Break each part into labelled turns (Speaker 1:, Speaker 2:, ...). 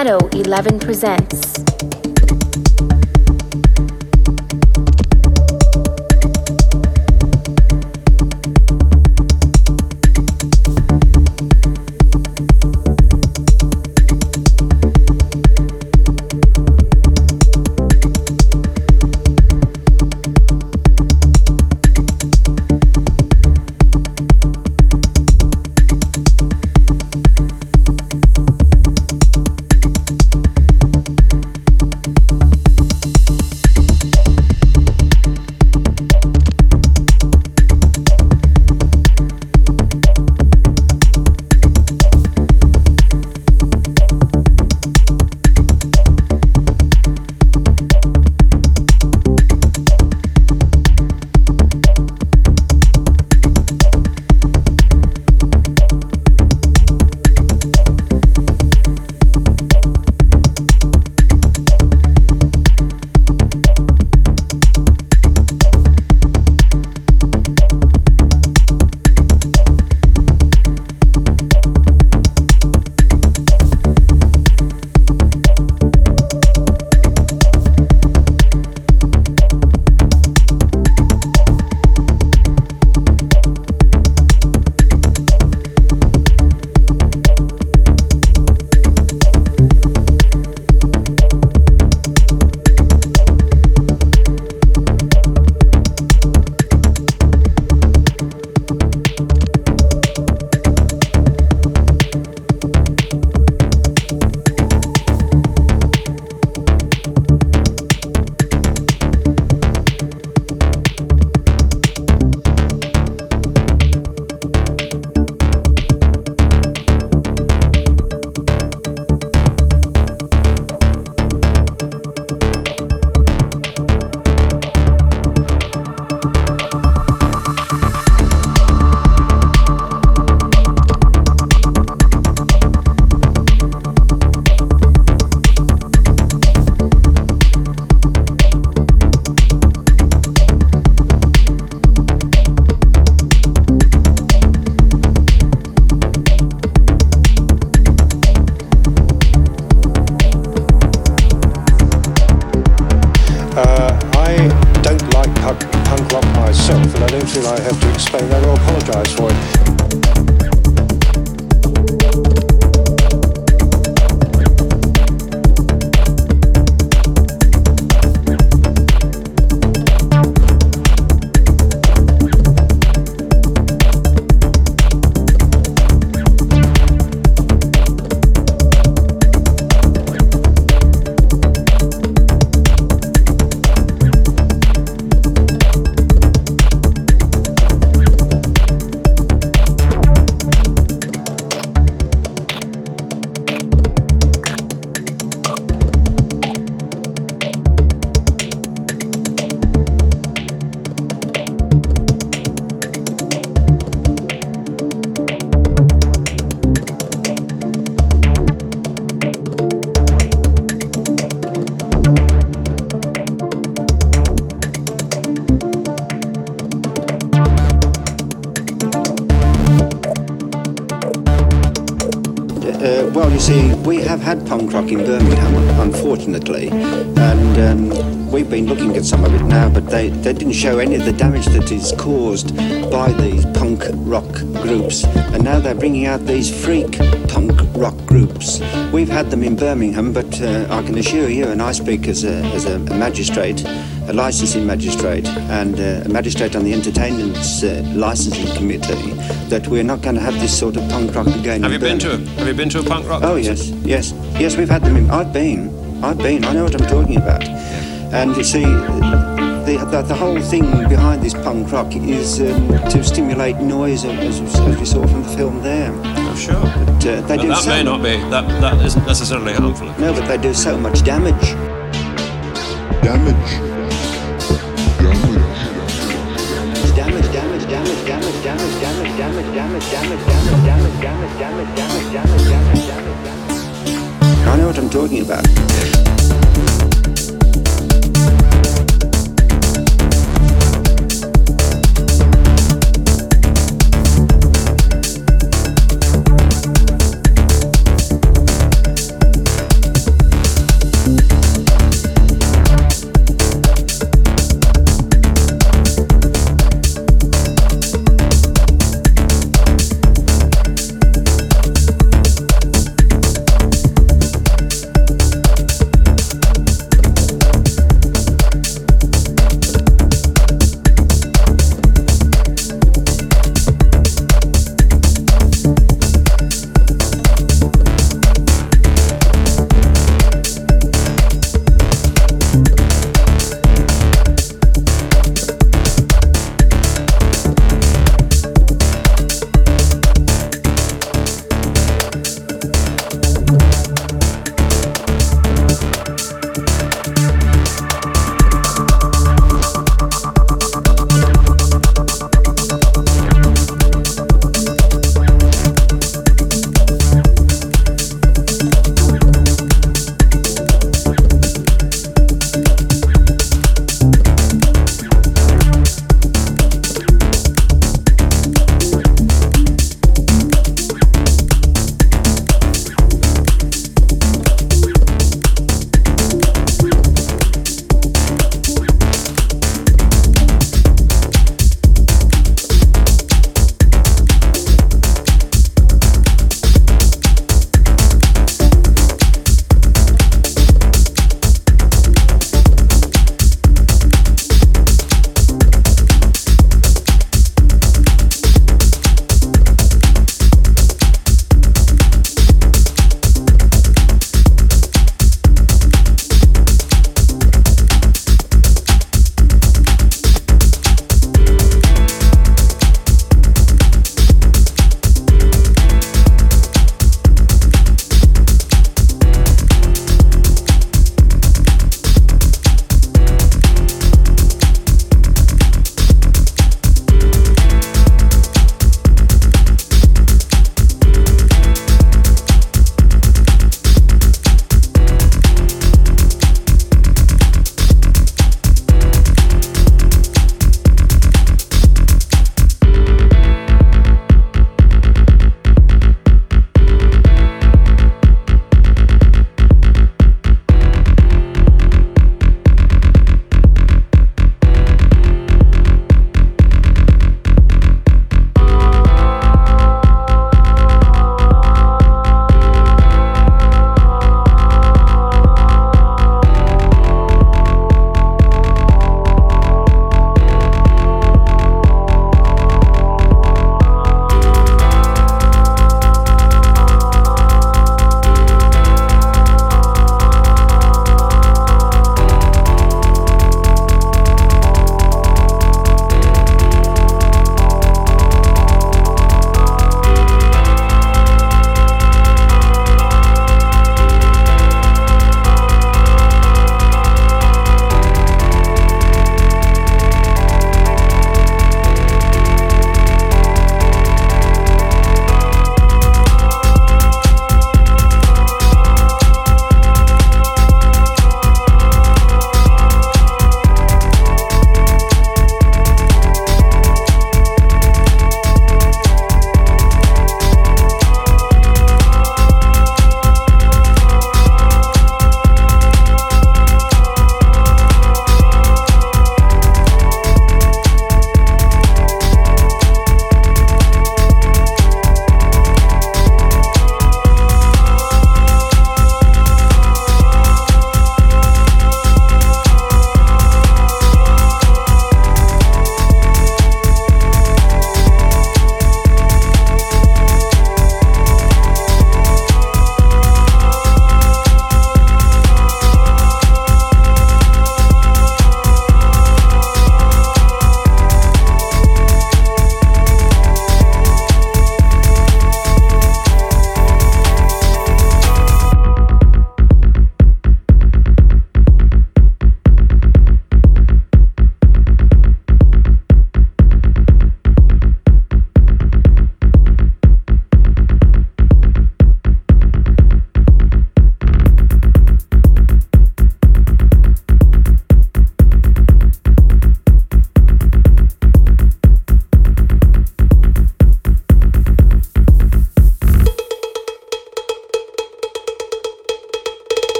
Speaker 1: Addo 11 presents.
Speaker 2: Had punk rock in Birmingham, unfortunately, and um, we've been looking at some of it now, but they, they didn't show any of the damage that is caused by these punk rock groups. And now they're bringing out these freak punk rock groups. We've had them in Birmingham, but uh, I can assure you, and I speak as a, as a magistrate, a licensing magistrate and uh, a magistrate on the entertainment uh, licensing committee that we're not going to have this sort of punk rock again.
Speaker 3: Have you been to a, Have you been to a punk rock?
Speaker 2: Oh yes, yes, yes. We've had them. In, I've been. I've been. I know what I'm talking about. And you see, the, the, the whole thing behind this punk rock is um, to stimulate noise, as, as, we saw from the film there.
Speaker 3: Oh, sure.
Speaker 2: But uh, they do
Speaker 3: that
Speaker 2: so
Speaker 3: may not be. That that isn't necessarily harmful.
Speaker 2: No, but they do so much damage.
Speaker 4: Damage.
Speaker 2: Talking about.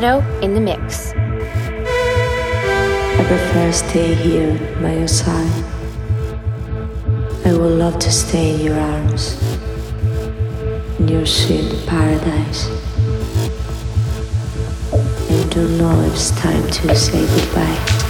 Speaker 5: In
Speaker 1: the mix.
Speaker 5: I prefer to stay here by your side. I would love to stay in your arms, in your sweet paradise. I don't know if it's time to say goodbye.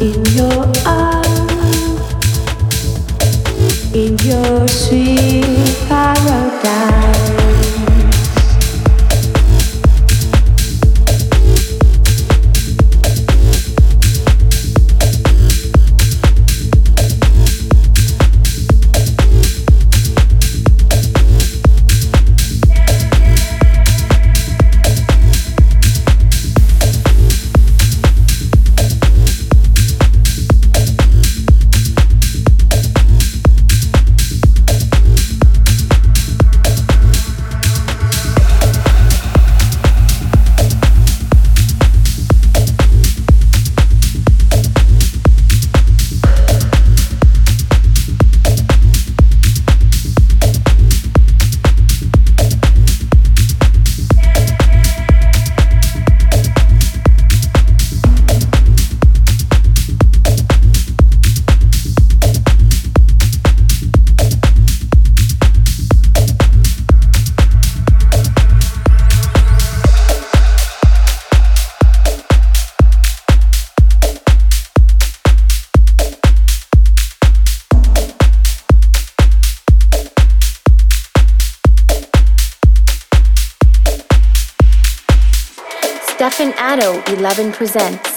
Speaker 5: In your arms, in your sweet paradise.
Speaker 1: Stefan Addo 11 presents